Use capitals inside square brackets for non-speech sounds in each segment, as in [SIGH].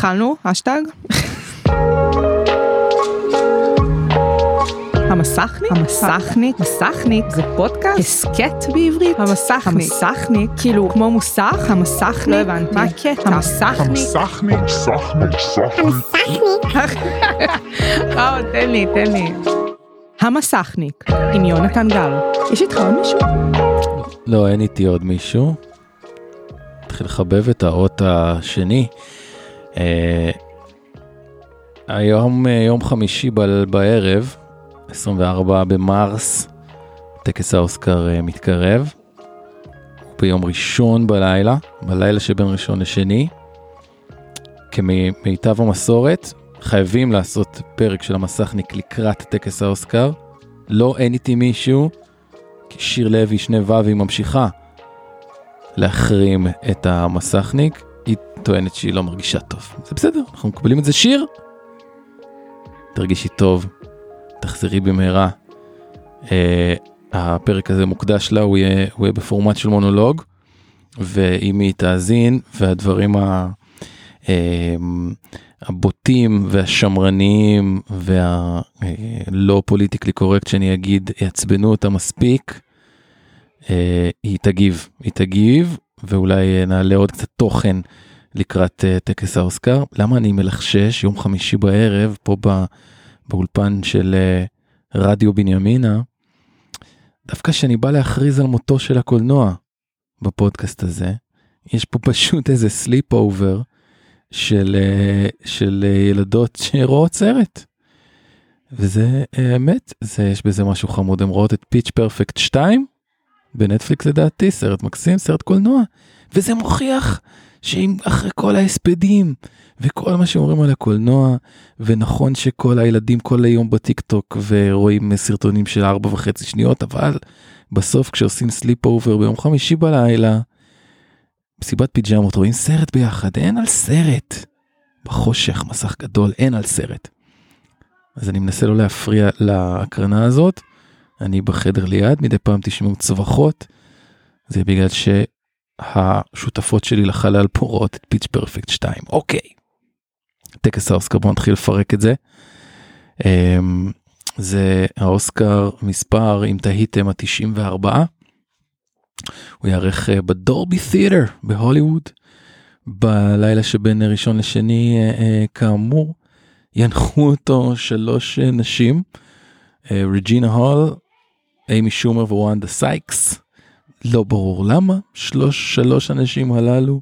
התחלנו, אשטג. המסכניק? המסכניק? מסכניק? זה פודקאסט? הסכת בעברית? המסכניק. המסכניק? כאילו כמו מוסך? המסכניק? לא הבנתי. מה הקטע? המסכניק? המסכניק, סכניק, סכניק. וואו, [LAUGHS] תן לי, תן לי. המסכניק, עם יונתן גל. יש איתך עוד מישהו? לא, אין איתי עוד מישהו. נתחיל לחבב את האות השני. אה, היום אה, יום חמישי בערב, 24 במרס, טקס האוסקר אה, מתקרב. ביום ראשון בלילה, בלילה שבין ראשון לשני. כמיטב המסורת, חייבים לעשות פרק של המסכניק לקראת טקס האוסקר. לא, אין איתי מישהו, כי שיר לוי, שני ו"ים, ממשיכה להחרים את המסכניק. טוענת שהיא לא מרגישה טוב. זה בסדר, אנחנו מקבלים את זה שיר. תרגישי טוב, תחזרי במהרה. Uh, הפרק הזה מוקדש לה, הוא יהיה, הוא יהיה בפורמט של מונולוג, ואם היא תאזין, והדברים ה, uh, הבוטים והשמרניים והלא פוליטיקלי קורקט שאני אגיד יעצבנו אותה מספיק, uh, היא תגיב, היא תגיב, ואולי נעלה עוד קצת תוכן לקראת uh, טקס האוסקר. למה אני מלחשש יום חמישי בערב פה ב, באולפן של uh, רדיו בנימינה, דווקא כשאני בא להכריז על מותו של הקולנוע בפודקאסט הזה, יש פה פשוט איזה sleepover של, uh, של ילדות שרואות סרט. וזה האמת, זה, יש בזה משהו חמוד, הן רואות את Pitch Perfect 2 בנטפליקס לדעתי, סרט מקסים, סרט קולנוע, וזה מוכיח שאם אחרי כל ההספדים וכל מה שאומרים על הקולנוע, ונכון שכל הילדים כל היום בטיק טוק ורואים סרטונים של ארבע וחצי שניות, אבל בסוף כשעושים sleepover ביום חמישי בלילה, מסיבת פיג'מות רואים סרט ביחד, אין על סרט. בחושך, מסך גדול, אין על סרט. אז אני מנסה לא להפריע להקרנה הזאת, אני בחדר ליד, מדי פעם תשמעו צווחות, זה בגלל שהשותפות שלי לחלל פה רואות את Pitch Perfect 2. אוקיי. טקס האוסקר, בואו נתחיל לפרק את זה. אמ, זה האוסקר מספר, אם תהיתם, ה-94. הוא יארך אה, ב Dolby Theatre בהוליווד, בלילה שבין ראשון לשני, אה, אה, כאמור, ינחו אותו שלוש נשים, רג'ינה הול, אימי שומר ווונדה סייקס, לא ברור למה, שלוש, שלוש הנשים הללו.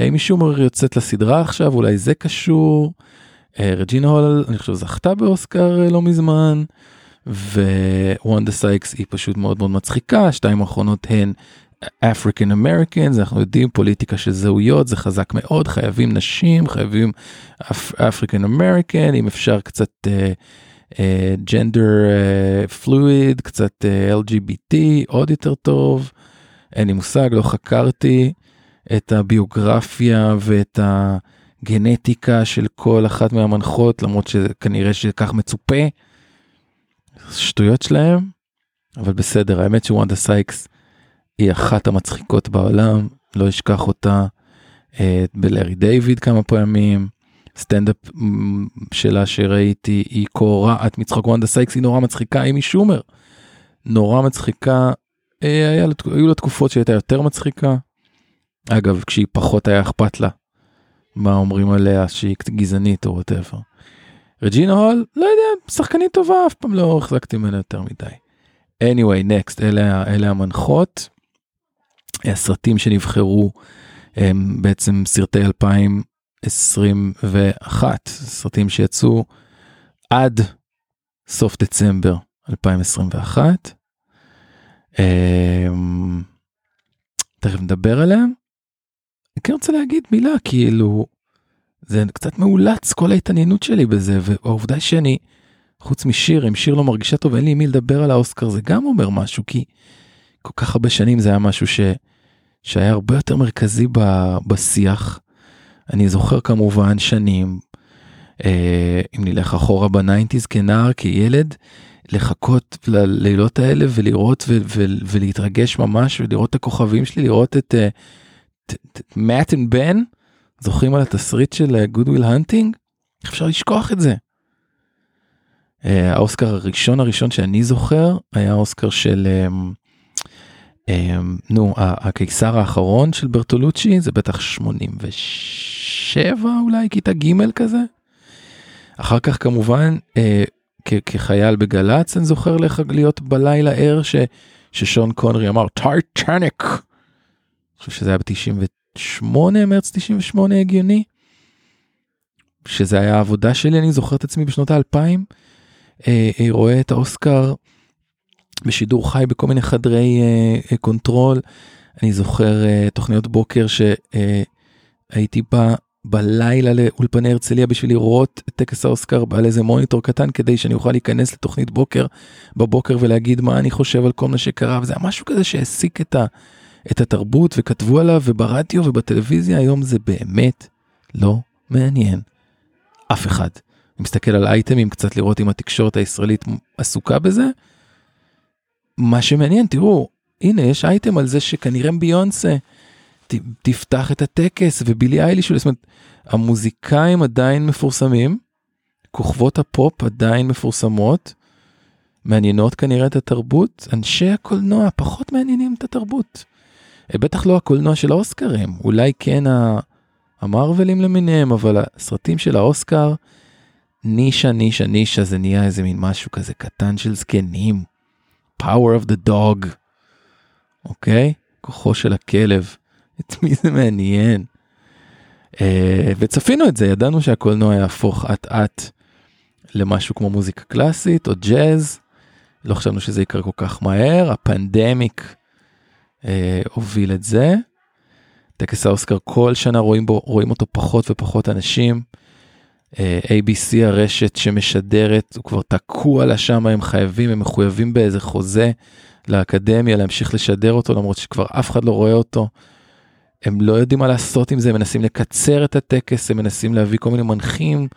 אימי שומר יוצאת לסדרה עכשיו, אולי זה קשור. רג'ינה הול, אני חושב, זכתה באוסקר לא מזמן. ווונדה סייקס היא פשוט מאוד מאוד מצחיקה, שתיים האחרונות הן African American, אנחנו יודעים פוליטיקה של זהויות, זה חזק מאוד, חייבים נשים, חייבים African American, אם אפשר קצת gender uh, fluid, uh, קצת uh, LGBT, עוד יותר טוב, אין לי מושג, לא חקרתי את הביוגרפיה ואת הגנטיקה של כל אחת מהמנחות, למרות שכנראה שכך מצופה. שטויות שלהם, אבל בסדר, האמת שוונדה סייקס היא אחת המצחיקות בעולם, לא אשכח אותה אה, בלארי דיוויד כמה פעמים, סטנדאפ שלה שראיתי היא קורעת מצחוק וונדה סייקס היא נורא מצחיקה, אימי שומר, נורא מצחיקה, אה, היה, היו לה תקופות שהיא הייתה יותר מצחיקה, אגב כשהיא פחות היה אכפת לה מה אומרים עליה שהיא גזענית או whatever. רג'ינה הול, לא יודע, שחקנית טובה, אף פעם לא החזקתי ממנה יותר מדי. anyway, next, אלה, אלה המנחות. הסרטים שנבחרו הם בעצם סרטי 2021, סרטים שיצאו עד סוף דצמבר 2021. אמ, תכף נדבר עליהם. אני כן רוצה להגיד מילה, כאילו, זה קצת מאולץ כל ההתעניינות שלי בזה והעובדה שאני חוץ משיר אם שיר לא מרגישה טוב אין לי מי לדבר על האוסקר זה גם אומר משהו כי כל כך הרבה שנים זה היה משהו ש, שהיה הרבה יותר מרכזי ב, בשיח. אני זוכר כמובן שנים אה, אם נלך אחורה ב nineties כנער כילד לחכות ללילות האלה ולראות ולהתרגש ממש ולראות את הכוכבים שלי לראות את Matt and Ben. זוכרים על התסריט של Good Will Hunting? איך אפשר לשכוח את זה? Uh, האוסקר הראשון הראשון שאני זוכר היה אוסקר של um, נו הקיסר האחרון של ברטולוצ'י זה בטח 87 אולי כיתה ג' כזה. אחר כך כמובן uh, כחייל בגל"צ אני זוכר איך להיות בלילה ער ששון קונרי אמר טייטניק. אני חושב שזה היה ב-98 מרץ 98 הגיוני. שזה היה העבודה שלי אני זוכר את עצמי בשנות האלפיים. אה, אה, רואה את האוסקר בשידור חי בכל מיני חדרי אה, אה, control. אני זוכר אה, תוכניות בוקר שהייתי אה, בא בלילה לאולפני הרצליה בשביל לראות את טקס האוסקר על איזה מוניטור קטן כדי שאני אוכל להיכנס לתוכנית בוקר בבוקר ולהגיד מה אני חושב על כל מה שקרה וזה היה משהו כזה שהעסיק את, את התרבות וכתבו עליו וברדיו ובטלוויזיה היום זה באמת לא מעניין אף אחד. אני מסתכל על אייטמים קצת לראות אם התקשורת הישראלית עסוקה בזה. מה שמעניין תראו הנה יש אייטם על זה שכנראה ביונסה תפתח את הטקס ובילי אייליש, זאת אומרת, המוזיקאים עדיין מפורסמים, כוכבות הפופ עדיין מפורסמות, מעניינות כנראה את התרבות, אנשי הקולנוע פחות מעניינים את התרבות. אה, בטח לא הקולנוע של האוסקרים, אולי כן המרווילים למיניהם, אבל הסרטים של האוסקר, נישה, נישה, נישה, זה נהיה איזה מין משהו כזה קטן של זקנים. Power of the dog, אוקיי? כוחו של הכלב. את מי זה מעניין? Uh, וצפינו את זה, ידענו שהקולנוע יהפוך אט אט למשהו כמו מוזיקה קלאסית או ג'אז. לא חשבנו שזה יקרה כל כך מהר, הפנדמיק uh, הוביל את זה. טקס האוסקר כל שנה רואים בו, רואים אותו פחות ופחות אנשים. Uh, ABC הרשת שמשדרת, הוא כבר תקוע לה שם, הם חייבים, הם מחויבים באיזה חוזה לאקדמיה להמשיך לשדר אותו למרות שכבר אף אחד לא רואה אותו. הם לא יודעים מה לעשות עם זה, הם מנסים לקצר את הטקס, הם מנסים להביא כל מיני מנחים.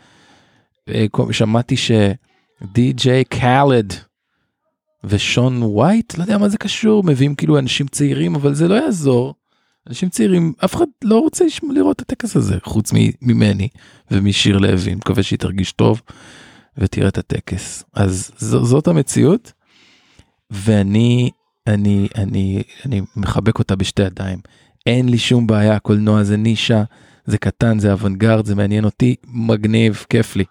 אה, שמעתי שדי.ג'יי קאלד ושון וייט, לא יודע מה זה קשור, מביאים כאילו אנשים צעירים, אבל זה לא יעזור. אנשים צעירים, אף אחד לא רוצה לראות את הטקס הזה, חוץ ממני ומשיר לוי, מקווה שהיא תרגיש טוב ותראה את הטקס. אז ז, זאת המציאות, ואני אני, אני, אני מחבק אותה בשתי ידיים. אין לי שום בעיה, קולנוע זה נישה, זה קטן, זה אוונגרד, זה מעניין אותי, מגניב, כיף לי.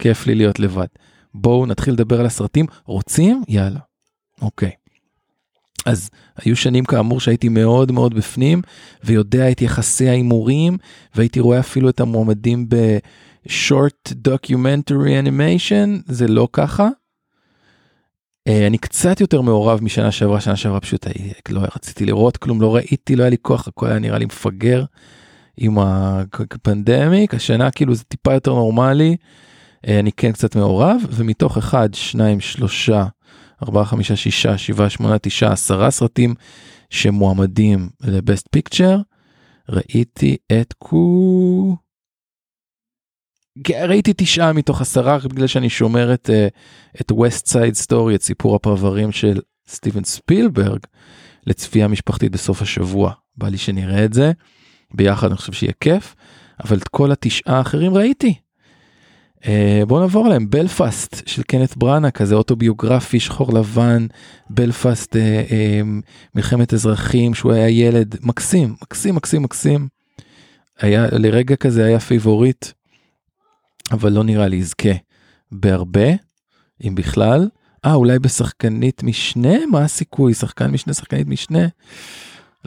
כיף לי להיות לבד. בואו נתחיל לדבר על הסרטים, רוצים? יאללה. אוקיי. אז היו שנים כאמור שהייתי מאוד מאוד בפנים ויודע את יחסי ההימורים והייתי רואה אפילו את המועמדים ב short documentary animation זה לא ככה. אה, אני קצת יותר מעורב משנה שעברה, שנה שעברה פשוט לא רציתי לראות כלום, לא ראיתי, לא היה לי כוח, הכל היה נראה לי מפגר עם הפנדמיק, השנה כאילו זה טיפה יותר נורמלי, אה, אני כן קצת מעורב, ומתוך 1, 2, 3, 4, 5, 6, 7, 8, 9, 10 סרטים שמועמדים לבסט פיקצ'ר, ראיתי את כו... ראיתי תשעה מתוך עשרה בגלל שאני שומר את, אה, את West Side Story, את סיפור הפרברים של סטיבן ספילברג, לצפייה משפחתית בסוף השבוע. בא לי שנראה את זה, ביחד אני חושב שיהיה כיף, אבל את כל התשעה האחרים ראיתי. Uh, בואו נעבור עליהם, בלפאסט של קנת בראנה, כזה אוטוביוגרפי שחור לבן, בלפאסט uh, uh, מלחמת אזרחים, שהוא היה ילד מקסים, מקסים, מקסים, מקסים. היה לרגע כזה היה פיבוריט. אבל לא נראה לי יזכה בהרבה, אם בכלל. אה, אולי בשחקנית משנה? מה הסיכוי? שחקן משנה, שחקנית משנה?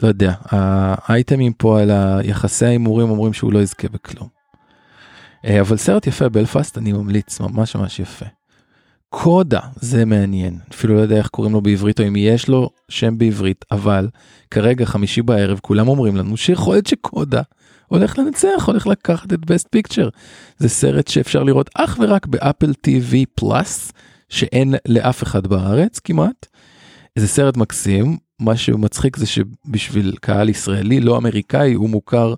לא יודע, האייטמים פה על היחסי ההימורים אומרים שהוא לא יזכה בכלום. אה, אבל סרט יפה, בלפאסט, אני ממליץ, ממש ממש יפה. קודה, זה מעניין, אפילו לא יודע איך קוראים לו בעברית או אם יש לו שם בעברית, אבל כרגע חמישי בערב כולם אומרים לנו שיכול להיות שקודה הולך לנצח, הולך לקחת את best picture. זה סרט שאפשר לראות אך ורק ב Apple TV Plus, שאין לאף אחד בארץ כמעט. זה סרט מקסים, מה שמצחיק זה שבשביל קהל ישראלי לא אמריקאי הוא מוכר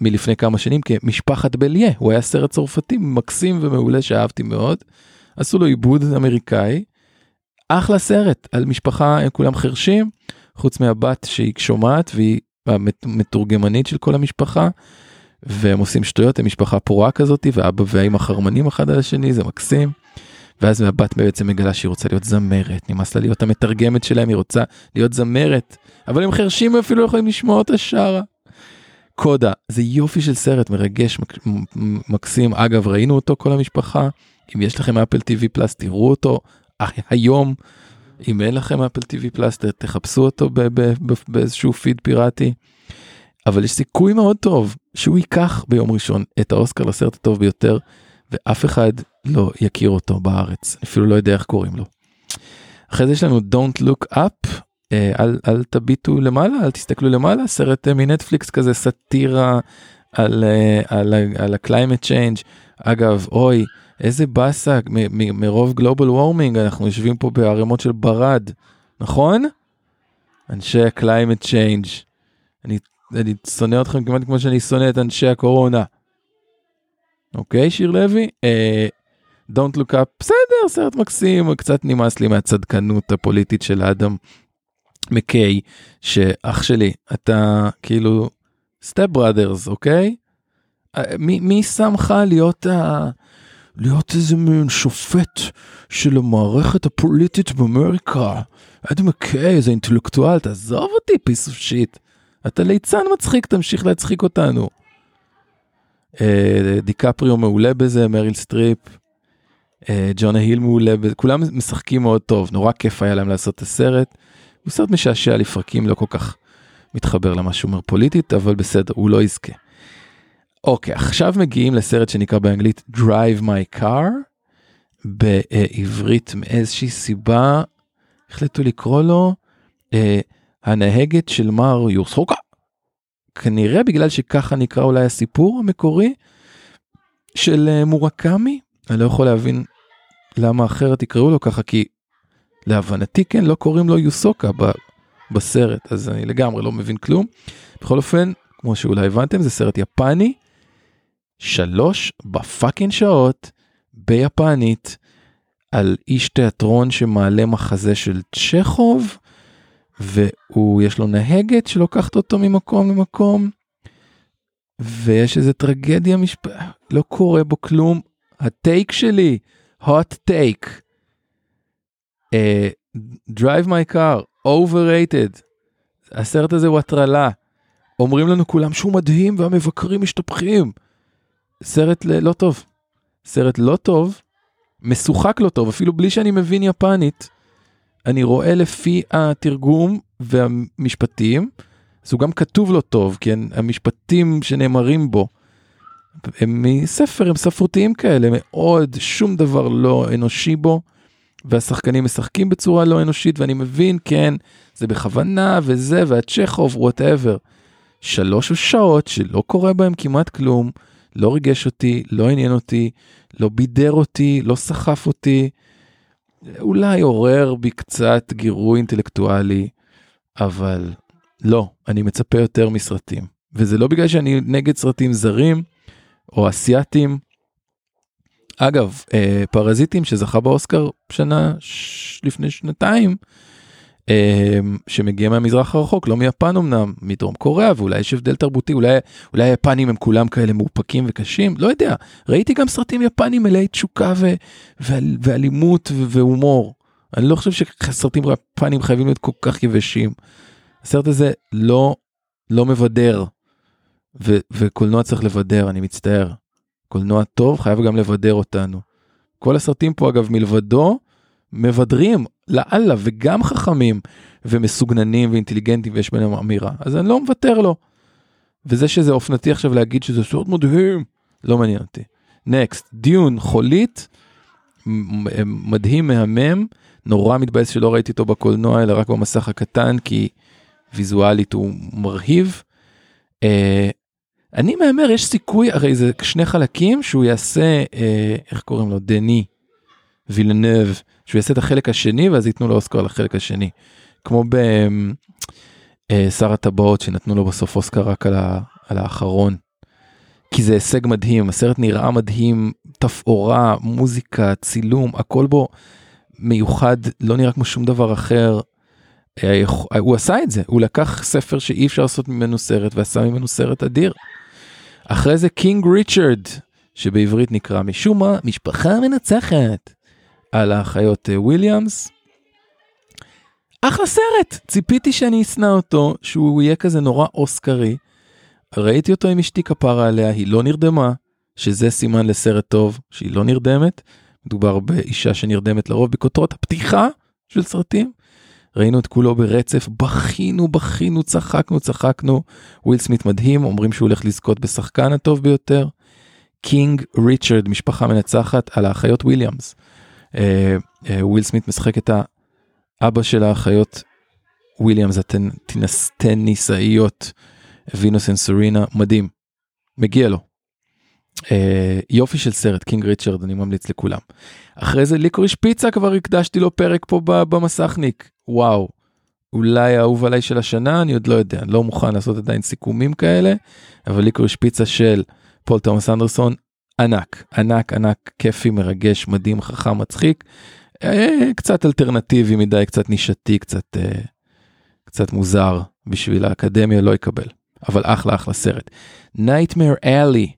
מלפני כמה שנים כמשפחת בליה, הוא היה סרט צרפתי מקסים ומעולה שאהבתי מאוד. עשו לו עיבוד אמריקאי. אחלה סרט על משפחה הם כולם חרשים חוץ מהבת שהיא שומעת והיא המתורגמנית של כל המשפחה, והם עושים שטויות, הם משפחה פורה כזאת, ואבא והאמא חרמנים אחד על השני, זה מקסים. ואז הבת בעצם מגלה שהיא רוצה להיות זמרת, נמאס לה להיות המתרגמת שלהם, היא רוצה להיות זמרת, אבל הם חרשים ואפילו לא יכולים לשמוע אותה שרה. קודה, זה יופי של סרט מרגש, מקסים, אגב ראינו אותו כל המשפחה, אם יש לכם אפל TV פלאס תראו אותו היום, אם אין לכם אפל TV פלאס תחפשו אותו באיזשהו פיד פיראטי. אבל יש סיכוי מאוד טוב שהוא ייקח ביום ראשון את האוסקר לסרט הטוב ביותר ואף אחד לא יכיר אותו בארץ, אפילו לא יודע איך קוראים לו. אחרי זה יש לנו Don't Look Up, אה, אל, אל תביטו למעלה, אל תסתכלו למעלה, סרט אה, מנטפליקס כזה סאטירה על, אה, על, על, ה-climate change. אגב, אוי, איזה באסה, מרוב גלובל וורמינג אנחנו יושבים פה בערימות של ברד, נכון? אנשי ה-climate change. אני, אני שונא אתכם כמעט כמו שאני שונא את אנשי הקורונה. אוקיי, שיר לוי? אה, Don't look up, בסדר, סרט מקסים, קצת נמאס לי מהצדקנות הפוליטית של האדם מקיי, שאח שלי, אתה כאילו Step Brothers, אוקיי? אה, מי, מי שמך להיות ה... להיות איזה מין שופט של המערכת הפוליטית באמריקה. אדם מקיי, איזה אינטלקטואל, תעזוב אותי, piece of shit. אתה ליצן מצחיק, תמשיך להצחיק אותנו. אה, דיקפריו מעולה בזה, מריל סטריפ, אה, ג'ונה היל מעולה בזה, כולם משחקים מאוד טוב, נורא כיף היה להם לעשות את הסרט. הוא סרט משעשע לפרקים, לא כל כך מתחבר למה שהוא אומר פוליטית, אבל בסדר, הוא לא יזכה. אוקיי, עכשיו מגיעים לסרט שנקרא באנגלית Drive My Car, בעברית מאיזושהי סיבה, החליטו לקרוא לו אה, הנהגת של מר יוסוקה. כנראה בגלל שככה נקרא אולי הסיפור המקורי של אה, מורקמי, אני לא יכול להבין למה אחרת יקראו לו ככה, כי להבנתי כן, לא קוראים לו יוסוקה ב, בסרט, אז אני לגמרי לא מבין כלום. בכל אופן, כמו שאולי הבנתם, זה סרט יפני, שלוש בפאקינג שעות, ביפנית, על איש תיאטרון שמעלה מחזה של צ'כוב, והוא יש לו נהגת שלוקחת אותו ממקום למקום ויש איזה טרגדיה משפ... לא קורה בו כלום הטייק שלי hot take drive my car overrated הסרט הזה הוא הטרלה. אומרים לנו כולם שהוא מדהים והמבקרים משתפכים. סרט ל... לא טוב. סרט לא טוב משוחק לא טוב אפילו בלי שאני מבין יפנית. אני רואה לפי התרגום והמשפטים, אז הוא גם כתוב לא טוב, כי המשפטים שנאמרים בו הם מספר, הם ספרותיים כאלה, מאוד, שום דבר לא אנושי בו, והשחקנים משחקים בצורה לא אנושית, ואני מבין, כן, זה בכוונה וזה, והצ'כוב, whatever. שלוש שעות שלא קורה בהם כמעט כלום, לא ריגש אותי, לא עניין אותי, לא בידר אותי, לא סחף אותי. אולי עורר בי קצת גירוי אינטלקטואלי, אבל לא, אני מצפה יותר מסרטים. וזה לא בגלל שאני נגד סרטים זרים או אסייתים. אגב, אה, פרזיטים שזכה באוסקר שנה ש... לפני שנתיים, אמ, שמגיע מהמזרח הרחוק, לא מיפן אמנם, מדרום קוריאה, ואולי יש הבדל תרבותי, אולי, אולי היפנים הם כולם כאלה מאופקים וקשים, לא יודע. ראיתי גם סרטים יפנים מלאי תשוקה ו, ו, ואלימות ו, והומור. אני לא חושב שסרטים יפנים חייבים להיות כל כך יבשים. הסרט הזה לא, לא מבדר, ו, וקולנוע צריך לבדר, אני מצטער. קולנוע טוב חייב גם לבדר אותנו. כל הסרטים פה אגב מלבדו מבדרים לאללה וגם חכמים ומסוגננים ואינטליגנטים ויש ביניהם אמירה אז אני לא מוותר לו. וזה שזה אופנתי עכשיו להגיד שזה סרט מדהים לא מעניין אותי. נקסט דיון חולית מדהים מהמם נורא מתבאס שלא ראיתי אותו בקולנוע אלא רק במסך הקטן כי ויזואלית הוא מרהיב. אה, אני מהמר יש סיכוי הרי זה שני חלקים שהוא יעשה אה, איך קוראים לו דני וילנב שהוא יעשה את החלק השני ואז ייתנו לו אוסקר על החלק השני. כמו בשר אה, הטבעות שנתנו לו בסוף אוסקר רק על, ה, על האחרון. כי זה הישג מדהים, הסרט נראה מדהים, תפאורה, מוזיקה, צילום, הכל בו מיוחד, לא נראה כמו שום דבר אחר. אה, הוא עשה את זה, הוא לקח ספר שאי אפשר לעשות ממנו סרט ועשה ממנו סרט אדיר. אחרי זה King Richard, שבעברית נקרא משום מה משפחה מנצחת, על האחיות אה, וויליאמס. אחלה סרט, ציפיתי שאני אשנא אותו, שהוא יהיה כזה נורא אוסקרי. ראיתי אותו עם אשתי כפרה עליה, היא לא נרדמה, שזה סימן לסרט טוב, שהיא לא נרדמת. מדובר באישה שנרדמת לרוב בכותרות הפתיחה של סרטים. ראינו את כולו ברצף, בכינו, בכינו, צחקנו, צחקנו. וויל סמית מדהים, אומרים שהוא הולך לזכות בשחקן הטוב ביותר. King Richard, משפחה מנצחת על האחיות וויליאמס. אה, אה, וויל סמית משחק את האבא של האחיות וויליאמס, הטניסאיות, וינוס אנסורינה, מדהים. מגיע לו. אה, יופי של סרט, King Richard, אני ממליץ לכולם. אחרי זה Licorice Pizza כבר הקדשתי לו פרק פה במסכניק. וואו, אולי האהוב עליי של השנה, אני עוד לא יודע, אני לא מוכן לעשות עדיין סיכומים כאלה, אבל Licorice Pizza של פול תומאס אנדרסון, ענק, ענק, ענק, כיפי, מרגש, מדהים, חכם, מצחיק, אה, קצת אלטרנטיבי מדי, קצת נישתי, קצת, אה, קצת מוזר בשביל האקדמיה, לא יקבל, אבל אחלה אחלה סרט. Nightmare Alley,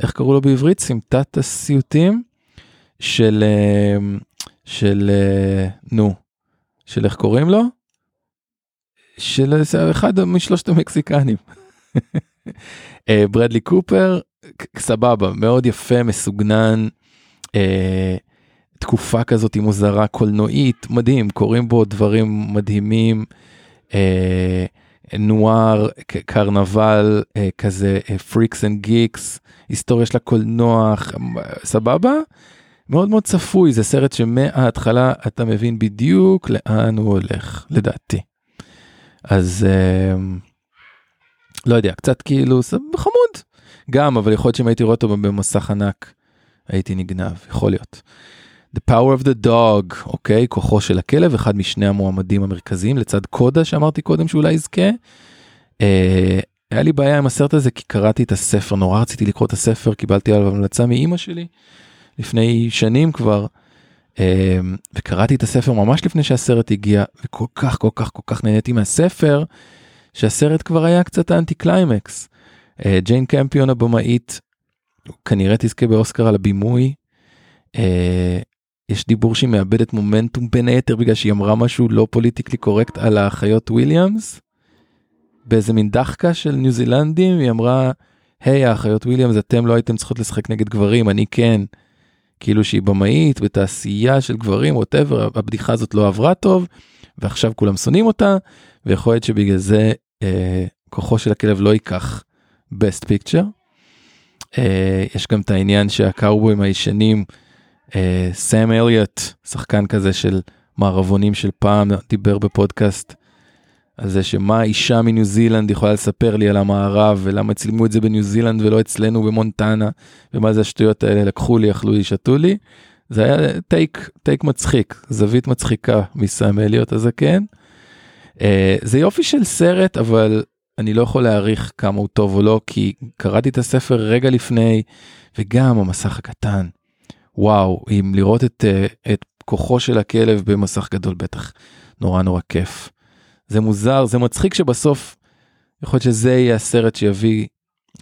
איך קראו לו בעברית? סמטת הסיוטים של, אה, של, נו, של איך קוראים לו? של אחד משלושת המקסיקנים. [LAUGHS] אה, ברדלי קופר, סבבה, מאוד יפה, מסוגנן, אה, תקופה כזאת מוזרה, קולנועית, מדהים, קורים בו דברים מדהימים, אה, נואר, קרנבל, אה, כזה Freaks and Geeks, היסטוריה של הקולנוע, סבבה? מאוד מאוד צפוי, זה סרט שמההתחלה אתה מבין בדיוק לאן הוא הולך, לדעתי. אז אה, לא יודע, קצת כאילו חמוד, גם, אבל יכול להיות שאם הייתי רואה אותו במסך ענק, הייתי נגנב, יכול להיות. The Power of the Dog, אוקיי, okay, כוחו של הכלב, אחד משני המועמדים המרכזיים לצד קודה שאמרתי קודם שאולי יזכה. אה, היה לי בעיה עם הסרט הזה כי קראתי את הספר, נורא רציתי לקרוא את הספר, קיבלתי עליו המלצה מאימא שלי לפני שנים כבר, אה, וקראתי את הספר ממש לפני שהסרט הגיע, וכל כך כל כך כל כך נהניתי מהספר, שהסרט כבר היה קצת ה anti climax. אה, ג'יין קמפיון הבמאית כנראה תזכה באוסקר על הבימוי. אה, יש דיבור שהיא מאבדת מומנטום בין היתר בגלל שהיא אמרה משהו לא politically correct על האחיות וויליאמס. באיזה מין דחקה של ניו זילנדים היא אמרה היי האחיות וויליאמס אתם לא הייתם צריכות לשחק נגד גברים אני כן. כאילו שהיא במאית בתעשייה של גברים whatever הבדיחה הזאת לא עברה טוב ועכשיו כולם שונאים אותה ויכול להיות שבגלל זה אה, כוחו של הכלב לא ייקח best picture. Uh, יש גם את העניין שהקאובויים הישנים, אה, סאם אליוט, שחקן כזה של מערבונים של פעם, דיבר בפודקאסט על זה שמה אישה מניו זילנד יכולה לספר לי על המערב ולמה צילמו את זה בניו זילנד ולא אצלנו במונטנה ומה זה השטויות האלה לקחו לי אכלו לי שתו לי. זה היה take take מצחיק זווית מצחיקה מסאם אליוט הזקן. Uh, זה יופי של סרט אבל אני לא יכול להעריך כמה הוא טוב או לא, כי קראתי את הספר רגע לפני, וגם המסך הקטן. וואו, אם לראות את, אה, את כוחו של הכלב במסך גדול בטח נורא נורא כיף. זה מוזר, זה מצחיק שבסוף יכול להיות שזה יהיה הסרט שיביא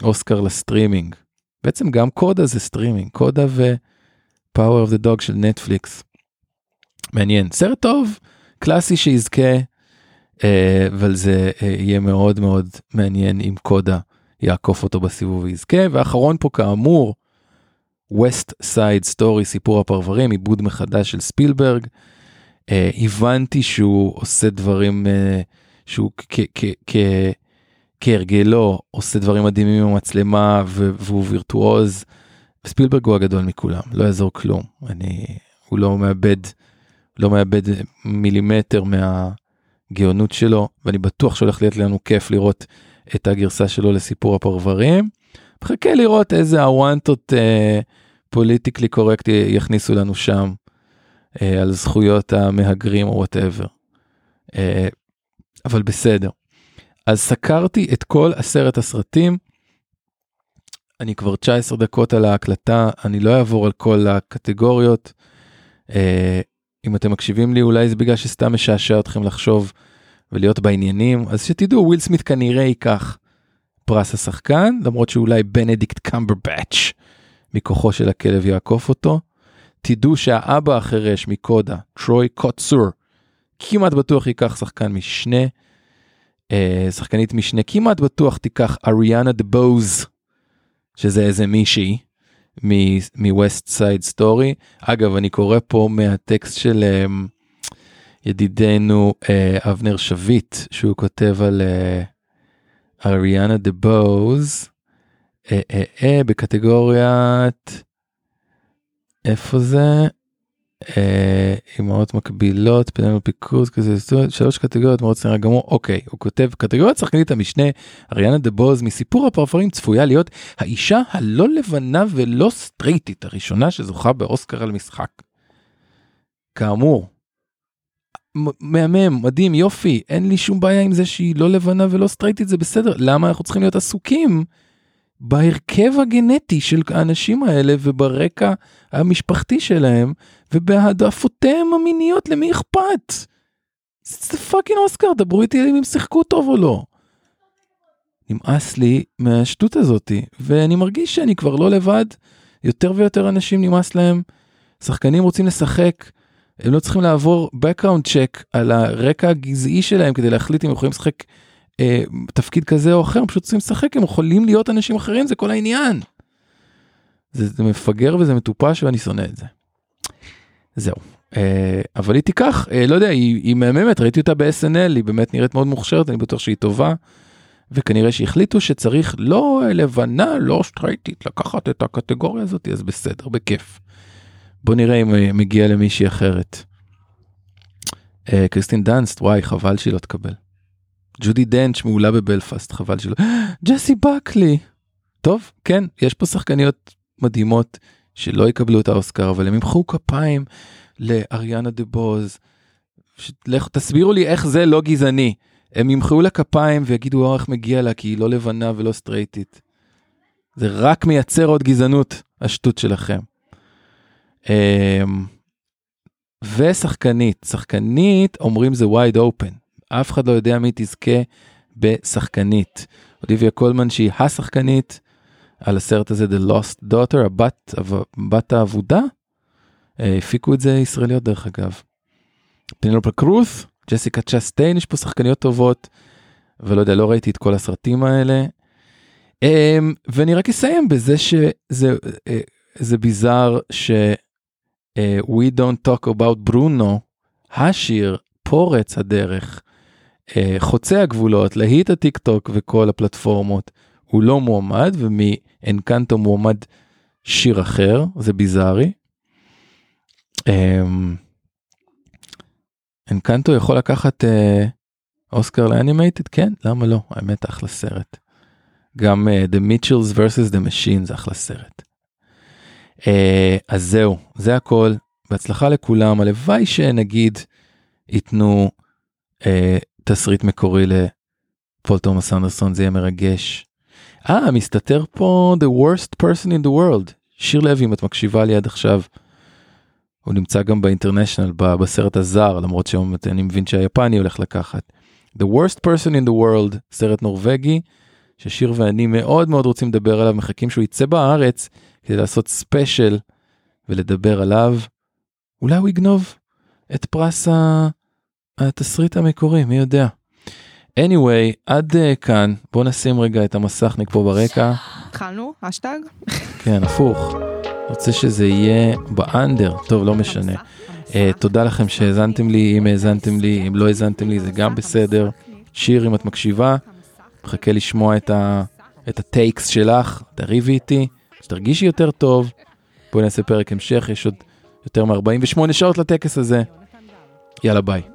אוסקר לסטרימינג. בעצם גם קודה זה סטרימינג, קודה ו-Power of the Dog של נטפליקס. מעניין, סרט טוב, קלאסי שיזכה. אה, אבל זה אה, יהיה מאוד מאוד מעניין אם קודה יעקוף אותו בסיבוב ויזכה. ואחרון פה כאמור, West Side Story, סיפור הפרברים, עיבוד מחדש של ספילברג. אה, הבנתי שהוא עושה דברים שהוא כהרגלו עושה דברים מדהימים עם המצלמה והוא וירטואוז. ספילברג הוא הגדול מכולם, לא יעזור כלום. אני, הוא לא מאבד, לא מאבד מילימטר מה... הגאונות שלו, ואני בטוח שהולך להיות לנו כיף לראות את הגרסה שלו לסיפור הפרברים. מחכה לראות איזה הוואנטות politically correct יכניסו לנו שם על זכויות המהגרים או whatever. אה, אבל בסדר. אז סקרתי את כל עשרת הסרטים. אני כבר 19 דקות על ההקלטה, אני לא אעבור על כל הקטגוריות. אה, אם אתם מקשיבים לי אולי זה בגלל שסתם משעשע אתכם לחשוב ולהיות בעניינים אז שתדעו וויל סמית כנראה ייקח פרס השחקן, למרות שאולי בנדיקט קמברבץ' מכוחו של הכלב יעקוף אותו. תדעו שהאבא החירש מקודה, טרוי קוטסור, כמעט בטוח ייקח שחקן משנה, אה, שחקנית משנה, כמעט בטוח תיקח אריאנה דה בוז, שזה איזה מישהי מ West Side Story. אגב, אני קורא פה מהטקסט של אה, ידידנו אה, אבנר שביט, שהוא כותב על אה, אריאנה דה בוז, אה, אה, בקטגוריית, איפה זה? אה, אמהות מקבילות, פנל פיקוס, כזה, שלוש קטגוריות מאוד סנרה גמור, אוקיי, הוא כותב, קטגוריית שחקנית המשנה, אריאנה דה בוז, מסיפור הפרפרים צפויה להיות האישה הלא לבנה ולא סטרייטית הראשונה שזוכה באוסקר על משחק. כאמור, מהמם, מדהים, יופי, אין לי שום בעיה עם זה שהיא לא לבנה ולא סטרייטית, זה בסדר, למה אנחנו צריכים להיות עסוקים בהרכב הגנטי של האנשים האלה וברקע המשפחתי שלהם ובהעדפותיהם המיניות, למי אכפת? זה fucking אוסקר, דברו איתי אם הם שיחקו טוב או לא. נמאס לי מהשטות הזאתי, ואני מרגיש שאני כבר לא לבד, יותר ויותר אנשים נמאס להם, שחקנים רוצים לשחק, הם לא צריכים לעבור background check על הרקע הגזעי שלהם כדי להחליט אם הם יכולים לשחק אה, תפקיד כזה או אחר, הם פשוט צריכים לשחק, הם יכולים להיות אנשים אחרים, זה כל העניין. זה, זה מפגר וזה מטופש ואני שונא את זה. זהו. אה, אבל היא תיקח, אה, לא יודע, היא, היא מהממת, ראיתי אותה ב-SNL, היא באמת נראית מאוד מוכשרת, אני בטוח שהיא טובה. וכנראה שהחליטו שצריך לא לבנה, לא סטרייטית, לקחת את הקטגוריה הזאת, אז בסדר, בכיף. בוא נראה אם אה, מגיע למישהי אחרת. אה, קריסטין דאנסט, וואי, חבל שהיא לא תקבל. ג'ודי דנץ' מעולה בבלפאסט, חבל שלא. [GASPS] ג'סי בקלי. טוב, כן, יש פה שחקניות מדהימות שלא יקבלו את האוסקר, אבל הם ימחאו כפיים לאריאנה דה בוז. לכו תסבירו לי איך זה לא גזעני. הם ימחאו לה כפיים ויגידו איך מגיע לה כי היא לא לבנה ולא סטרייטית. זה רק מייצר עוד גזענות, השטות שלכם. אמ, ושחקנית, שחקנית אומרים זה wide open. אף אחד לא יודע מי תזכה בשחקנית. אוליביה קולמן שהיא השחקנית על הסרט הזה The Lost Daughter, הבת, הבת האבודה. אה, הפיקו את זה ישראליות דרך אגב. פנלופה קרוס, ג'סיקה צ'סטיין, יש פה שחקניות טובות, ולא יודע, לא ראיתי את כל הסרטים האלה. אמ, ואני רק אסיים בזה שזה אה, זה ביזאר ש... אה, We Don't Talk About Bruno, השיר פורץ הדרך, חוצה הגבולות, להיט הטיק טוק וכל הפלטפורמות, הוא לא מועמד, ומאנקנטו מועמד שיר אחר, זה ביזארי. אמ, אנקנטו יכול לקחת אה, אוסקר ל animated? כן, למה לא? האמת אחלה סרט. גם uh, The Mitchells vs. The Machine זה אחלה סרט. Uh, אז זהו, זה הכל. בהצלחה לכולם, הלוואי שנגיד ייתנו uh, תסריט מקורי לפול תומאס אנדרסון, זה יהיה מרגש. אה, מסתתר פה The Worst Person in the World. שיר לוי, אם את מקשיבה לי עד עכשיו. הוא נמצא גם באינטרנשיונל, בסרט הזר, למרות שאני מבין שהיפני הולך לקחת. The Worst Person in the World, סרט נורבגי, ששיר ואני מאוד מאוד רוצים לדבר עליו, מחכים שהוא יצא בארץ כדי לעשות ספיישל ולדבר עליו. אולי הוא יגנוב את פרס התסריט המקורי, מי יודע. anyway, עד אה, כאן, בוא נשים רגע את המסכניק פה ברקע. התחלנו? אשטג? כן, הפוך. רוצה שזה יהיה ב under, טוב, לא משנה. Uh, תודה לכם שהאזנתם לי, אם האזנתם לי, אם לא האזנתם לי, זה גם בסדר. שיר, אם את מקשיבה, מחכה לשמוע את, ה, את הטייקס שלך, תריבי איתי, שתרגישי יותר טוב. בואי נעשה פרק המשך, יש עוד יותר מ-48 שעות לטקס הזה. יאללה ביי.